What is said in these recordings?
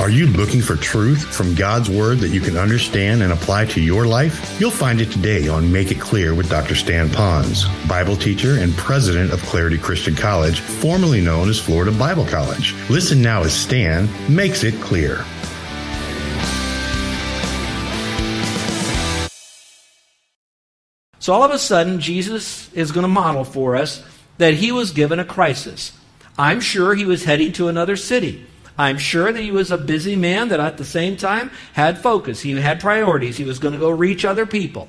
Are you looking for truth from God's Word that you can understand and apply to your life? You'll find it today on Make It Clear with Dr. Stan Ponz, Bible teacher and president of Clarity Christian College, formerly known as Florida Bible College. Listen now as Stan makes it clear. So all of a sudden, Jesus is going to model for us that he was given a crisis. I'm sure he was heading to another city. I'm sure that he was a busy man that at the same time had focus. He had priorities. He was going to go reach other people.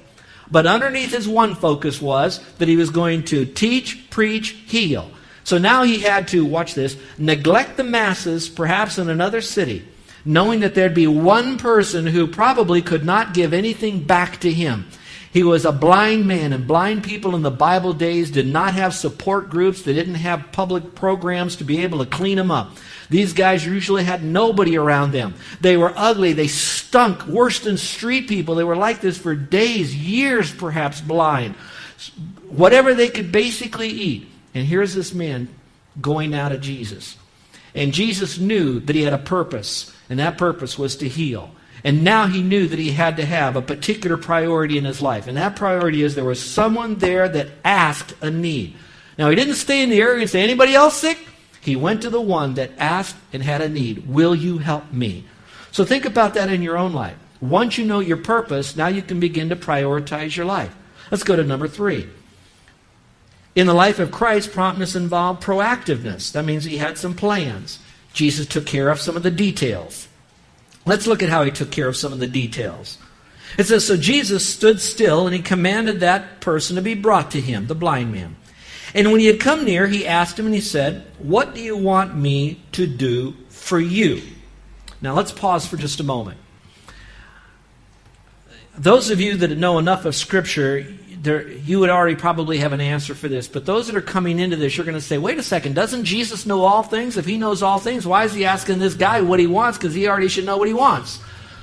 But underneath his one focus was that he was going to teach, preach, heal. So now he had to, watch this, neglect the masses, perhaps in another city, knowing that there'd be one person who probably could not give anything back to him. He was a blind man, and blind people in the Bible days did not have support groups. They didn't have public programs to be able to clean them up. These guys usually had nobody around them. They were ugly. They stunk worse than street people. They were like this for days, years perhaps blind. Whatever they could basically eat. And here's this man going out of Jesus. And Jesus knew that he had a purpose, and that purpose was to heal. And now he knew that he had to have a particular priority in his life. And that priority is there was someone there that asked a need. Now, he didn't stay in the area and say, anybody else sick? He went to the one that asked and had a need. Will you help me? So think about that in your own life. Once you know your purpose, now you can begin to prioritize your life. Let's go to number three. In the life of Christ, promptness involved proactiveness. That means he had some plans. Jesus took care of some of the details. Let's look at how he took care of some of the details. It says, So Jesus stood still and he commanded that person to be brought to him, the blind man. And when he had come near, he asked him and he said, What do you want me to do for you? Now let's pause for just a moment. Those of you that know enough of Scripture, there, you would already probably have an answer for this. But those that are coming into this, you're going to say, wait a second, doesn't Jesus know all things? If he knows all things, why is he asking this guy what he wants? Because he already should know what he wants.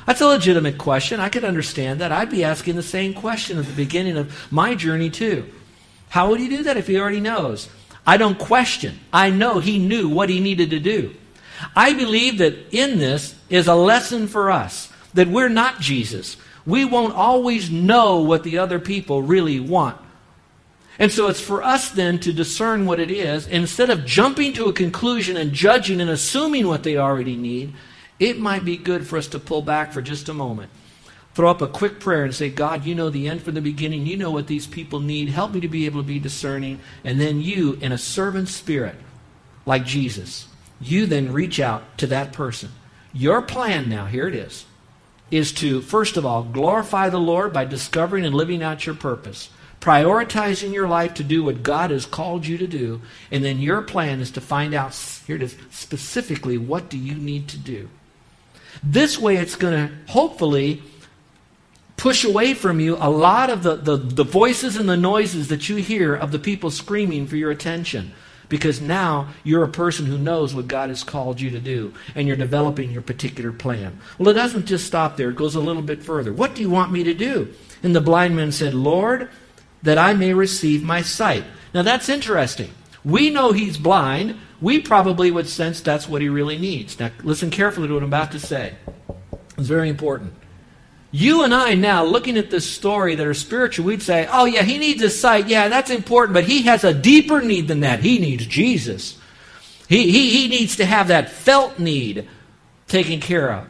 That's a legitimate question. I could understand that. I'd be asking the same question at the beginning of my journey, too. How would he do that if he already knows? I don't question. I know he knew what he needed to do. I believe that in this is a lesson for us that we're not Jesus we won't always know what the other people really want. And so it's for us then to discern what it is. Instead of jumping to a conclusion and judging and assuming what they already need, it might be good for us to pull back for just a moment. Throw up a quick prayer and say, God, you know the end from the beginning. You know what these people need. Help me to be able to be discerning. And then you, in a servant spirit, like Jesus, you then reach out to that person. Your plan now, here it is is to, first of all, glorify the Lord by discovering and living out your purpose, prioritizing your life to do what God has called you to do, and then your plan is to find out, here it is, specifically what do you need to do. This way, it's going to hopefully push away from you a lot of the, the, the voices and the noises that you hear of the people screaming for your attention because now you're a person who knows what God has called you to do and you're developing your particular plan. Well, it doesn't just stop there, it goes a little bit further. What do you want me to do? And the blind man said, Lord, that I may receive my sight. Now that's interesting. We know he's blind. We probably would sense that's what he really needs. Now, listen carefully to what I'm about to say. It's very important. You and I now, looking at this story that are spiritual, we'd say, oh, yeah, he needs a sight. Yeah, that's important, but he has a deeper need than that. He needs Jesus. He, he, he needs to have that felt need taken care of.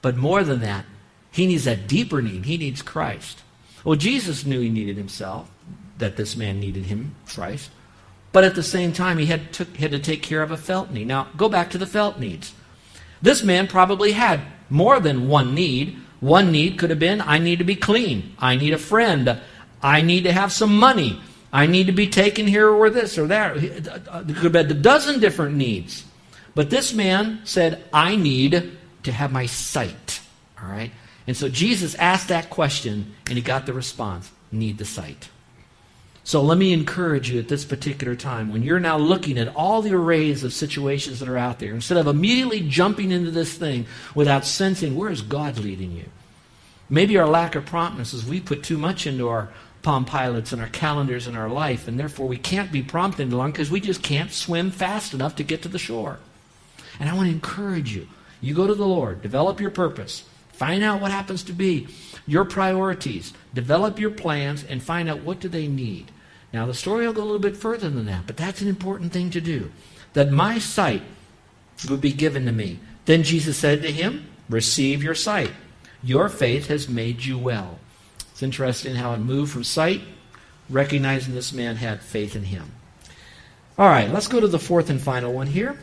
But more than that, he needs a deeper need. He needs Christ. Well, Jesus knew he needed himself, that this man needed him, Christ. But at the same time, he had, took, had to take care of a felt need. Now, go back to the felt needs. This man probably had more than one need. One need could have been I need to be clean. I need a friend. I need to have some money. I need to be taken here or this or that. Uh, uh, there could have been a dozen different needs. But this man said, I need to have my sight. All right? And so Jesus asked that question and he got the response need the sight. So let me encourage you at this particular time, when you're now looking at all the arrays of situations that are out there, instead of immediately jumping into this thing without sensing where is God leading you. Maybe our lack of promptness is we put too much into our Palm Pilots and our calendars and our life, and therefore we can't be prompt any longer because we just can't swim fast enough to get to the shore. And I want to encourage you. You go to the Lord, develop your purpose, find out what happens to be your priorities, develop your plans, and find out what do they need. Now, the story will go a little bit further than that, but that's an important thing to do. That my sight would be given to me. Then Jesus said to him, Receive your sight. Your faith has made you well. It's interesting how it moved from sight, recognizing this man had faith in him. All right, let's go to the fourth and final one here.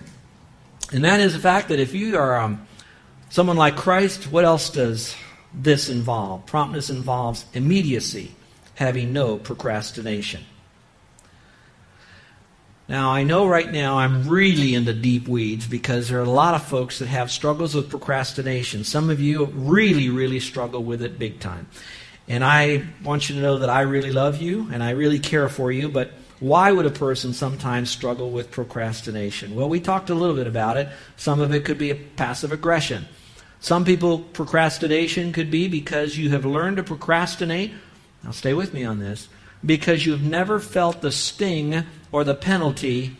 And that is the fact that if you are um, someone like Christ, what else does this involve? Promptness involves immediacy, having no procrastination. Now, I know right now I'm really in the deep weeds because there are a lot of folks that have struggles with procrastination. Some of you really, really struggle with it big time. And I want you to know that I really love you and I really care for you, but why would a person sometimes struggle with procrastination? Well, we talked a little bit about it. Some of it could be a passive aggression. Some people, procrastination could be because you have learned to procrastinate. Now, stay with me on this. Because you've never felt the sting or the penalty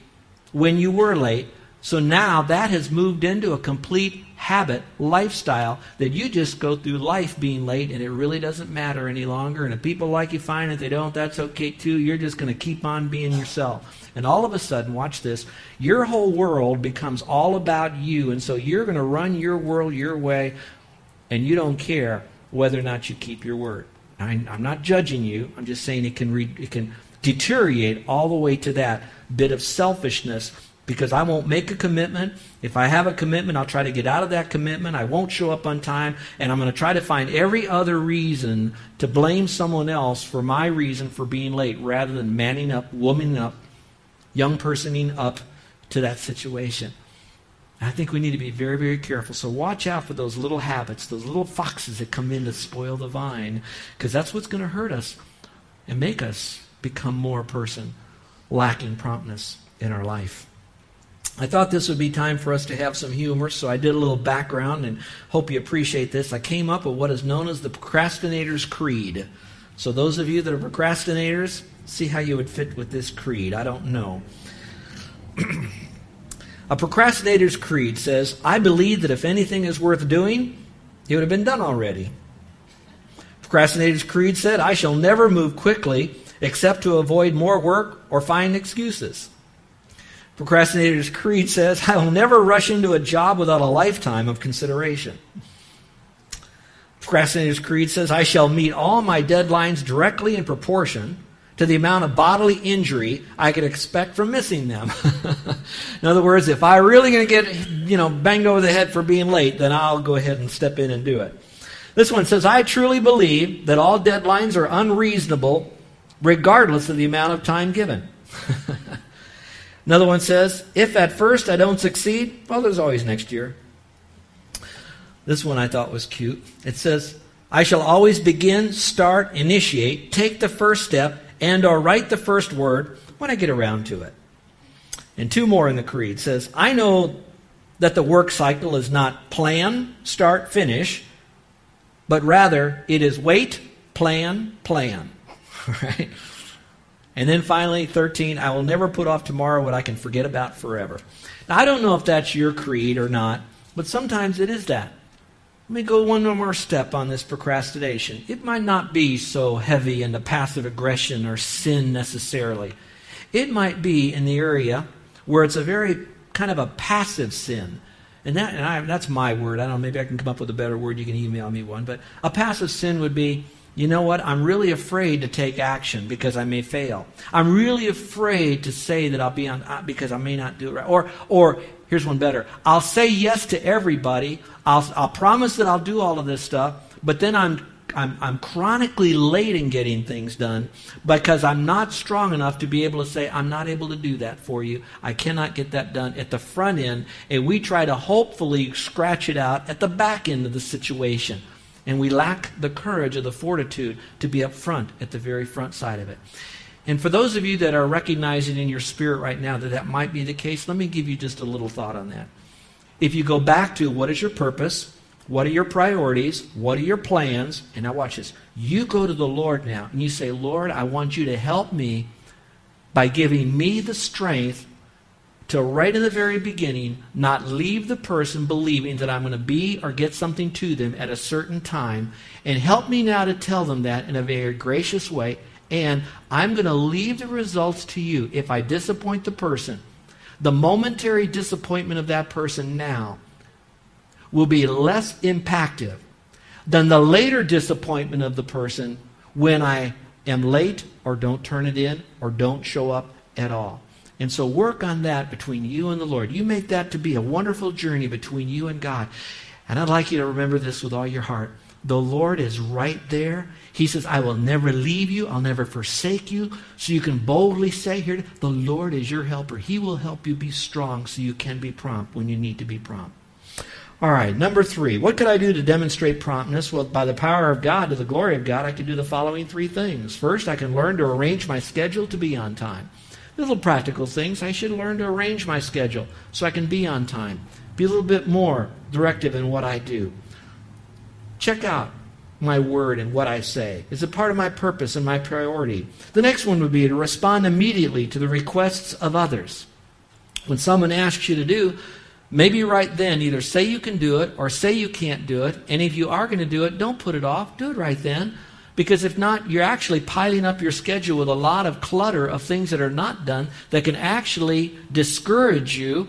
when you were late. So now that has moved into a complete habit, lifestyle, that you just go through life being late and it really doesn't matter any longer. And if people like you, fine. If they don't, that's okay too. You're just going to keep on being yourself. And all of a sudden, watch this, your whole world becomes all about you. And so you're going to run your world your way and you don't care whether or not you keep your word. I, am not judging you. I'm just saying it can, re, it can deteriorate all the way to that bit of selfishness because I won't make a commitment. If I have a commitment, I'll try to get out of that commitment. I won't show up on time, and I'm going to try to find every other reason to blame someone else for my reason for being late rather than manning up, womaning up, young personing up to that situation. I think we need to be very, very careful. So watch out for those little habits, those little foxes that come in to spoil the vine, because that's what's going to hurt us and make us become more a person lacking promptness in our life. I thought this would be time for us to have some humor, so I did a little background and hope you appreciate this. I came up with what is known as the procrastinator's creed. So, those of you that are procrastinators, see how you would fit with this creed. I don't know. a procrastinator's creed says, I believe that if anything is worth doing, it would have been done already. Procrastinator's creed said, I shall never move quickly except to avoid more work or find excuses. Procrastinator's Creed says, I will never rush into a job without a lifetime of consideration. Procrastinator's Creed says, I shall meet all my deadlines directly in proportion to the amount of bodily injury I could expect from missing them. in other words, if I'm really going to get, you know, banged over the head for being late, then I'll go ahead and step in and do it. This one says, I truly believe that all deadlines are unreasonable regardless of the amount of time given. Another one says, If at first I don't succeed, well, there's always next year. This one I thought was cute. It says, I shall always begin, start, initiate, take the first step, and or write the first word when I get around to it. And two more in the creed says, I know that the work cycle is not plan, start, finish, but rather it is wait, plan, plan. right? And then finally, 13, I will never put off tomorrow what I can forget about forever. Now, I don't know if that's your creed or not, but sometimes it is that. Let me go one more step on this procrastination. It might not be so heavy into passive aggression or sin necessarily. It might be in the area where it's a very kind of a passive sin. And, that, and I, that's my word. I don't know, maybe I can come up with a better word. You can email me one. But a passive sin would be you know what? I'm really afraid to take action because I may fail. I'm really afraid to say that I'll be on uh, because I may not do it right. Or, or here's one better. I'll say yes to everybody. I'll, I'll promise that I'll do all of this stuff, but then I'm I'm, I'm chronically late in getting things done because I'm not strong enough to be able to say, I'm not able to do that for you. I cannot get that done at the front end. And we try to hopefully scratch it out at the back end of the situation. And we lack the courage or the fortitude to be up front at the very front side of it. And for those of you that are recognizing in your spirit right now that that might be the case, let me give you just a little thought on that. If you go back to what is your purpose, what are your priorities, what are your plans, and now watch this. You go to the Lord now and you say, Lord, I want you to help me by giving me the strength to right in the very beginning not leave the person believing that I'm going to be or get something to them at a certain time. And help me now to tell them that in a very gracious way. And I'm going to leave the results to you if I disappoint the person. The momentary disappointment of that person now will be less impactful than the later disappointment of the person when I am late or don't turn it in or don't show up at all. And so work on that between you and the Lord. You make that to be a wonderful journey between you and God. And I'd like you to remember this with all your heart. The Lord is right there. He says, I will never leave you. I'll never forsake you. So you can boldly say here, the Lord is your helper. He will help you be strong so you can be prompt when you need to be prompt. All right, number three. What could I do to demonstrate promptness? Well, by the power of God, to the glory of God, I can do the following three things. First, I can learn to arrange my schedule to be on time. Little practical things. I should learn to arrange my schedule so I can be on time. Be a little bit more directive in what I do. Check out my word and what I say. It's a part of my purpose and my priority? The next one would be to respond immediately to the requests of others. When someone asks you to do Maybe right then, either say you can do it or say you can't do it. And if you are going to do it, don't put it off. Do it right then. Because if not, you're actually piling up your schedule with a lot of clutter of things that are not done that can actually discourage you,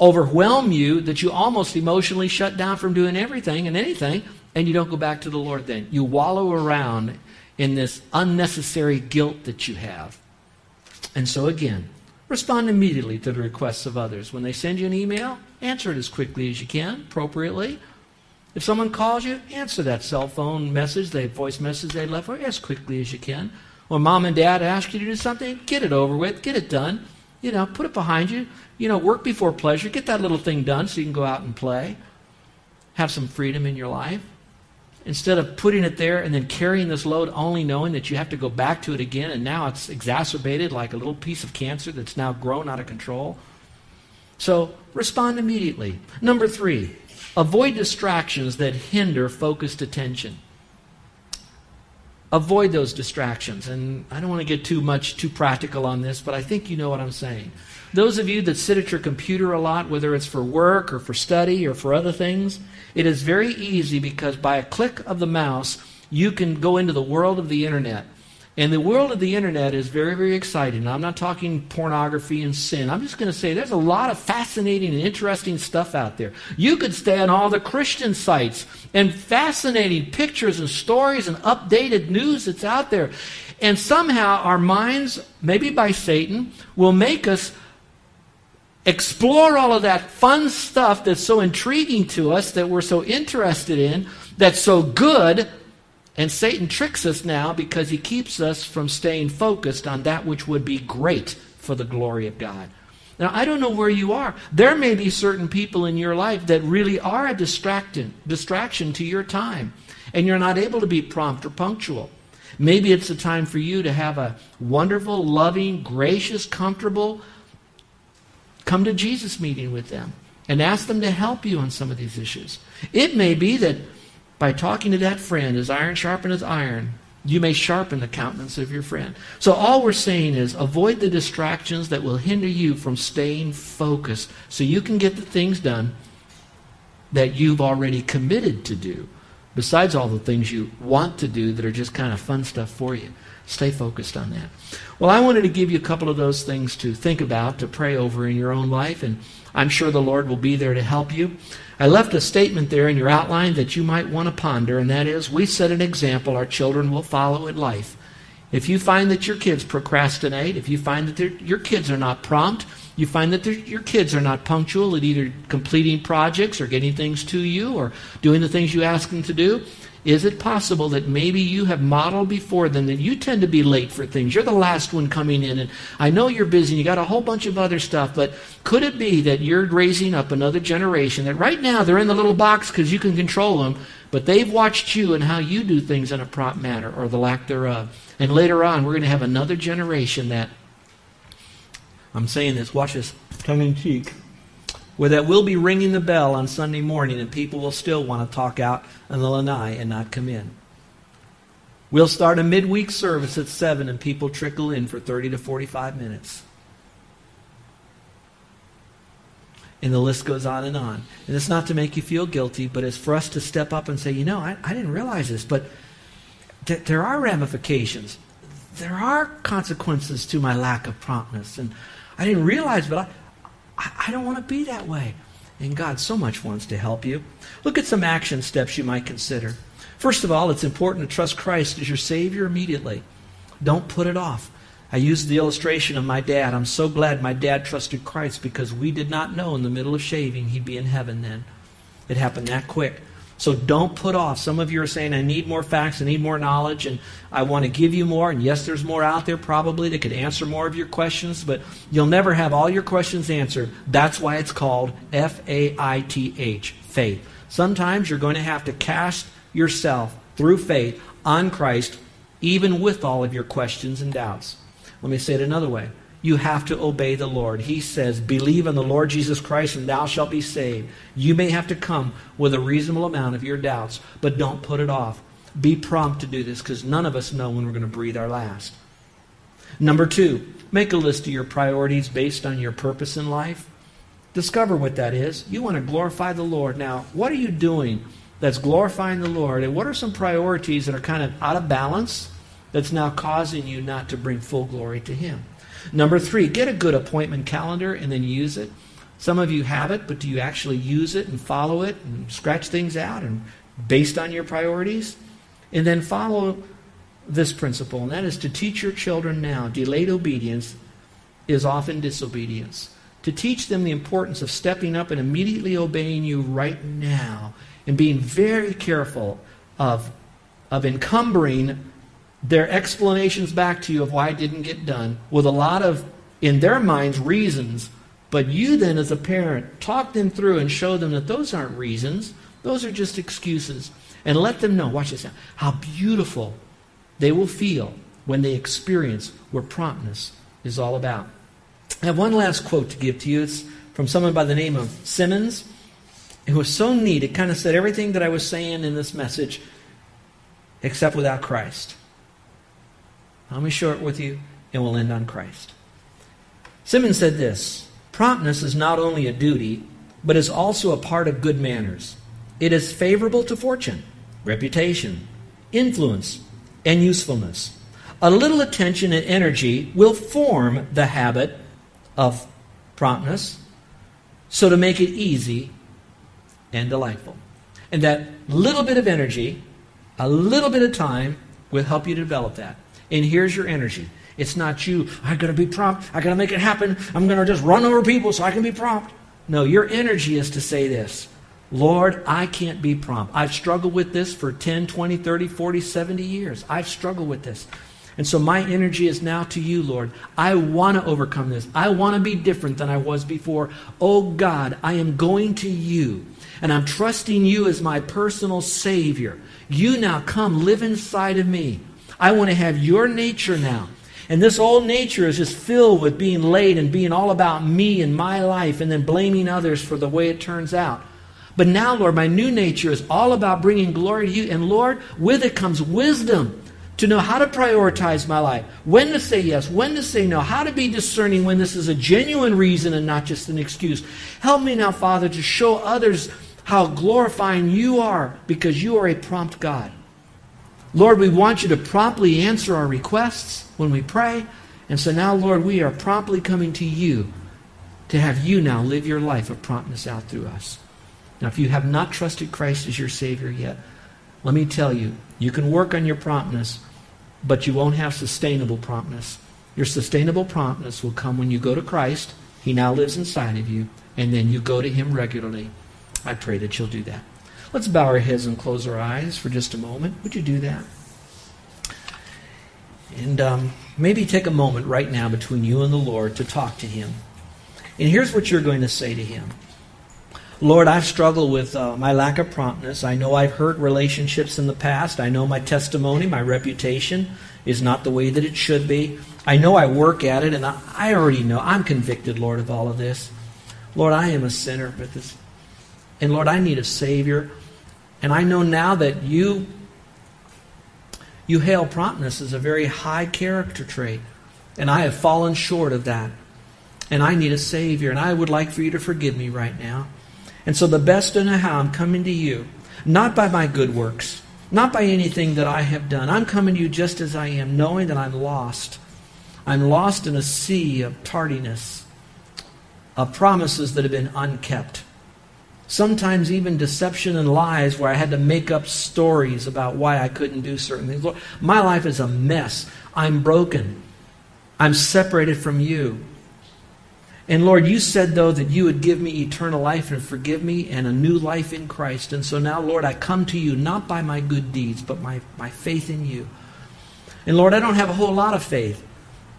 overwhelm you, that you almost emotionally shut down from doing everything and anything, and you don't go back to the Lord then. You wallow around in this unnecessary guilt that you have. And so, again, Respond immediately to the requests of others. When they send you an email, answer it as quickly as you can, appropriately. If someone calls you, answer that cell phone message, the voice message they left for you as quickly as you can. When mom and dad ask you to do something, get it over with, get it done. You know, put it behind you. You know, work before pleasure. Get that little thing done so you can go out and play. Have some freedom in your life instead of putting it there and then carrying this load only knowing that you have to go back to it again and now it's exacerbated like a little piece of cancer that's now grown out of control. So respond immediately. Number three, avoid distractions that hinder focused attention. Avoid those distractions. And I don't want to get too much too practical on this, but I think you know what I'm saying. Those of you that sit at your computer a lot, whether it's for work or for study or for other things, it is very easy because by a click of the mouse, you can go into the world of the internet. And the world of the internet is very, very exciting. I'm not talking pornography and sin. I'm just going to say there's a lot of fascinating and interesting stuff out there. You could stay on all the Christian sites and fascinating pictures and stories and updated news that's out there. And somehow our minds, maybe by Satan, will make us explore all of that fun stuff that's so intriguing to us, that we're so interested in, that's so good. And Satan tricks us now because he keeps us from staying focused on that which would be great for the glory of God. Now, I don't know where you are. There may be certain people in your life that really are a distraction, distraction to your time, and you're not able to be prompt or punctual. Maybe it's a time for you to have a wonderful, loving, gracious, comfortable, Come to Jesus meeting with them and ask them to help you on some of these issues. It may be that by talking to that friend, as iron sharpeneth iron, you may sharpen the countenance of your friend. So all we're saying is avoid the distractions that will hinder you from staying focused so you can get the things done that you've already committed to do, besides all the things you want to do that are just kind of fun stuff for you. Stay focused on that. Well, I wanted to give you a couple of those things to think about, to pray over in your own life, and I'm sure the Lord will be there to help you. I left a statement there in your outline that you might want to ponder, and that is we set an example our children will follow in life. If you find that your kids procrastinate, if you find that your kids are not prompt, you find that your kids are not punctual at either completing projects or getting things to you or doing the things you ask them to do, is it possible that maybe you have modeled before them that you tend to be late for things? You're the last one coming in, and I know you're busy and you got a whole bunch of other stuff, but could it be that you're raising up another generation that right now they're in the little box because you can control them, but they've watched you and how you do things in a prompt manner or the lack thereof? And later on, we're going to have another generation that, I'm saying this, watch this, tongue in cheek where that we'll be ringing the bell on Sunday morning and people will still want to talk out in the lanai and not come in. We'll start a midweek service at 7 and people trickle in for 30 to 45 minutes. And the list goes on and on. And it's not to make you feel guilty, but it's for us to step up and say, you know, I, I didn't realize this, but th- there are ramifications. There are consequences to my lack of promptness. And I didn't realize, but I, I, I don't want to be that way. And God so much wants to help you. Look at some action steps you might consider. First of all, it's important to trust Christ as your Savior immediately. Don't put it off. I used the illustration of my dad. I'm so glad my dad trusted Christ because we did not know in the middle of shaving he'd be in heaven then. It happened that quick. So don't put off. Some of you are saying, I need more facts, I need more knowledge, and I want to give you more. And yes, there's more out there probably that could answer more of your questions, but you'll never have all your questions answered. That's why it's called F A I T H, faith. Sometimes you're going to have to cast yourself through faith on Christ, even with all of your questions and doubts. Let me say it another way. You have to obey the Lord. He says, Believe in the Lord Jesus Christ, and thou shalt be saved. You may have to come with a reasonable amount of your doubts, but don't put it off. Be prompt to do this because none of us know when we're going to breathe our last. Number two, make a list of your priorities based on your purpose in life. Discover what that is. You want to glorify the Lord. Now, what are you doing that's glorifying the Lord? And what are some priorities that are kind of out of balance that's now causing you not to bring full glory to Him? Number three, get a good appointment calendar and then use it. Some of you have it, but do you actually use it and follow it and scratch things out and based on your priorities? And then follow this principle, and that is to teach your children now. Delayed obedience is often disobedience. To teach them the importance of stepping up and immediately obeying you right now and being very careful of, of encumbering their explanations back to you of why it didn't get done with a lot of, in their minds, reasons. But you then, as a parent, talk them through and show them that those aren't reasons, those are just excuses. And let them know, watch this now, how beautiful they will feel when they experience what promptness is all about. I have one last quote to give to you. It's from someone by the name of Simmons. It was so neat. It kind of said everything that I was saying in this message, except without Christ. Let me share it with you, and we'll end on Christ. Simmons said this Promptness is not only a duty, but is also a part of good manners. It is favorable to fortune, reputation, influence, and usefulness. A little attention and energy will form the habit of promptness, so to make it easy and delightful. And that little bit of energy, a little bit of time, will help you develop that. And here's your energy. It's not you, I gotta be prompt, I gotta make it happen, I'm gonna just run over people so I can be prompt. No, your energy is to say this Lord, I can't be prompt. I've struggled with this for 10, 20, 30, 40, 70 years. I've struggled with this. And so my energy is now to you, Lord. I want to overcome this. I want to be different than I was before. Oh God, I am going to you. And I'm trusting you as my personal Savior. You now come live inside of me. I want to have your nature now. And this old nature is just filled with being late and being all about me and my life and then blaming others for the way it turns out. But now, Lord, my new nature is all about bringing glory to you. And Lord, with it comes wisdom to know how to prioritize my life, when to say yes, when to say no, how to be discerning when this is a genuine reason and not just an excuse. Help me now, Father, to show others how glorifying you are because you are a prompt God. Lord, we want you to promptly answer our requests when we pray. And so now, Lord, we are promptly coming to you to have you now live your life of promptness out through us. Now, if you have not trusted Christ as your Savior yet, let me tell you, you can work on your promptness, but you won't have sustainable promptness. Your sustainable promptness will come when you go to Christ. He now lives inside of you, and then you go to Him regularly. I pray that you'll do that. Let's bow our heads and close our eyes for just a moment. Would you do that? And um, maybe take a moment right now between you and the Lord to talk to Him. And here's what you're going to say to Him Lord, I've struggled with uh, my lack of promptness. I know I've hurt relationships in the past. I know my testimony, my reputation is not the way that it should be. I know I work at it, and I, I already know. I'm convicted, Lord, of all of this. Lord, I am a sinner, but this, and Lord, I need a Savior. And I know now that you you hail promptness as a very high character trait. And I have fallen short of that. And I need a Savior, and I would like for you to forgive me right now. And so, the best I know how, I'm coming to you, not by my good works, not by anything that I have done. I'm coming to you just as I am, knowing that I'm lost. I'm lost in a sea of tardiness, of promises that have been unkept. Sometimes even deception and lies where I had to make up stories about why I couldn't do certain things. Lord, my life is a mess. I'm broken. I'm separated from you. And Lord, you said, though, that you would give me eternal life and forgive me and a new life in Christ. And so now, Lord, I come to you not by my good deeds, but my, my faith in you. And Lord, I don't have a whole lot of faith,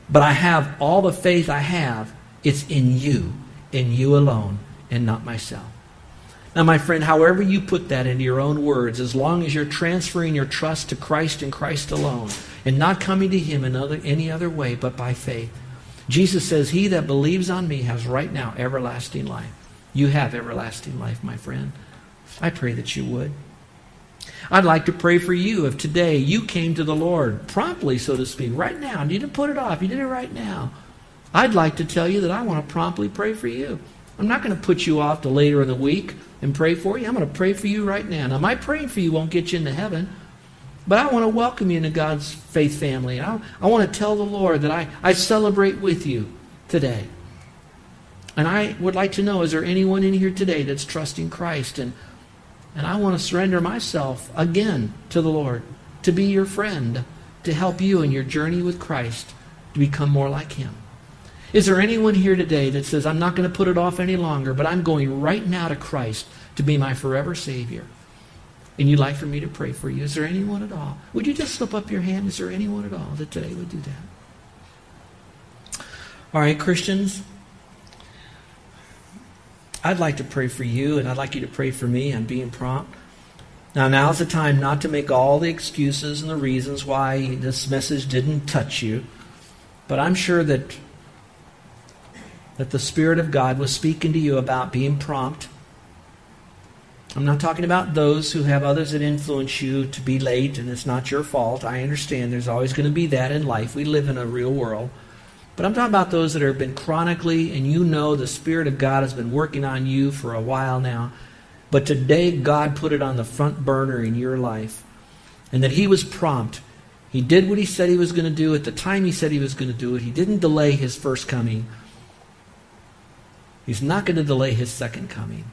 but I have all the faith I have. It's in you, in you alone, and not myself. Now, my friend, however you put that into your own words, as long as you're transferring your trust to Christ and Christ alone, and not coming to Him in other, any other way but by faith, Jesus says, He that believes on me has right now everlasting life. You have everlasting life, my friend. I pray that you would. I'd like to pray for you if today you came to the Lord promptly, so to speak, right now. You didn't put it off, you did it right now. I'd like to tell you that I want to promptly pray for you. I'm not going to put you off to later in the week and pray for you. I'm going to pray for you right now. Now, my praying for you won't get you into heaven. But I want to welcome you into God's faith family. I, I want to tell the Lord that I, I celebrate with you today. And I would like to know is there anyone in here today that's trusting Christ? And, and I want to surrender myself again to the Lord to be your friend, to help you in your journey with Christ to become more like Him. Is there anyone here today that says, I'm not going to put it off any longer, but I'm going right now to Christ to be my forever Savior? and you'd like for me to pray for you, is there anyone at all? Would you just slip up your hand? Is there anyone at all that today would do that? All right, Christians, I'd like to pray for you, and I'd like you to pray for me I'm being prompt. Now, now's the time not to make all the excuses and the reasons why this message didn't touch you, but I'm sure that that the Spirit of God was speaking to you about being prompt I'm not talking about those who have others that influence you to be late and it's not your fault. I understand there's always going to be that in life. We live in a real world. But I'm talking about those that have been chronically, and you know the Spirit of God has been working on you for a while now. But today, God put it on the front burner in your life. And that He was prompt. He did what He said He was going to do at the time He said He was going to do it. He didn't delay His first coming. He's not going to delay His second coming.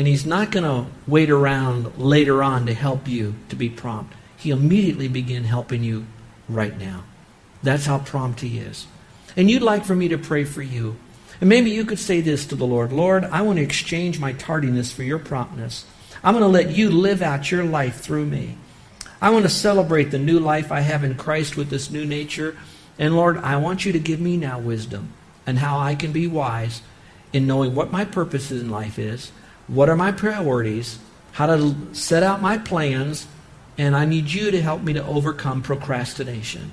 And he's not going to wait around later on to help you to be prompt. He immediately begin helping you right now. That's how prompt he is. And you'd like for me to pray for you. And maybe you could say this to the Lord Lord, I want to exchange my tardiness for your promptness. I'm going to let you live out your life through me. I want to celebrate the new life I have in Christ with this new nature. And Lord, I want you to give me now wisdom and how I can be wise in knowing what my purpose in life is what are my priorities, how to set out my plans, and I need you to help me to overcome procrastination.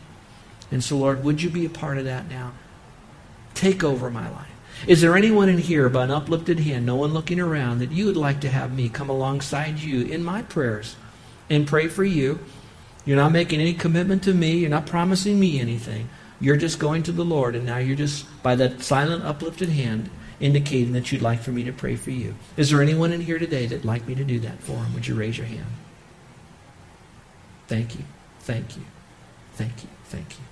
And so, Lord, would you be a part of that now? Take over my life. Is there anyone in here by an uplifted hand, no one looking around, that you would like to have me come alongside you in my prayers and pray for you? You're not making any commitment to me. You're not promising me anything. You're just going to the Lord, and now you're just, by that silent, uplifted hand, indicating that you'd like for me to pray for you. Is there anyone in here today that'd like me to do that for him? Would you raise your hand? Thank you. Thank you. Thank you. Thank you.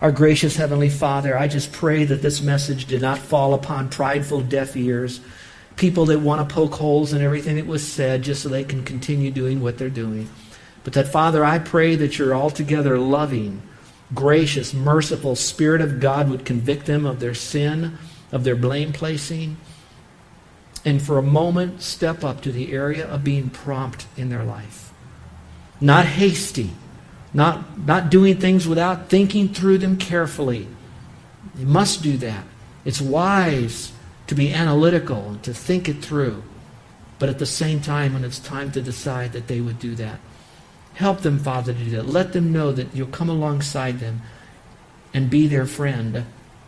Our gracious Heavenly Father, I just pray that this message did not fall upon prideful deaf ears, people that want to poke holes in everything that was said just so they can continue doing what they're doing. But that, Father, I pray that your altogether loving, gracious, merciful Spirit of God would convict them of their sin of their blame placing, and for a moment step up to the area of being prompt in their life. Not hasty, not, not doing things without thinking through them carefully. They must do that. It's wise to be analytical and to think it through. But at the same time, when it's time to decide that they would do that, help them, Father, to do that. Let them know that you'll come alongside them and be their friend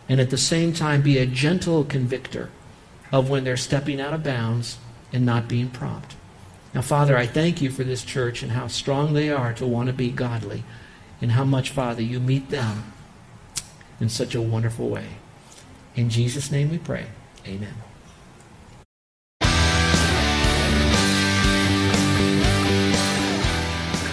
and at the same time be a gentle convictor of when they're stepping out of bounds and not being prompt. Now, Father, I thank you for this church and how strong they are to want to be godly, and how much, Father, you meet them in such a wonderful way. In Jesus' name we pray. Amen.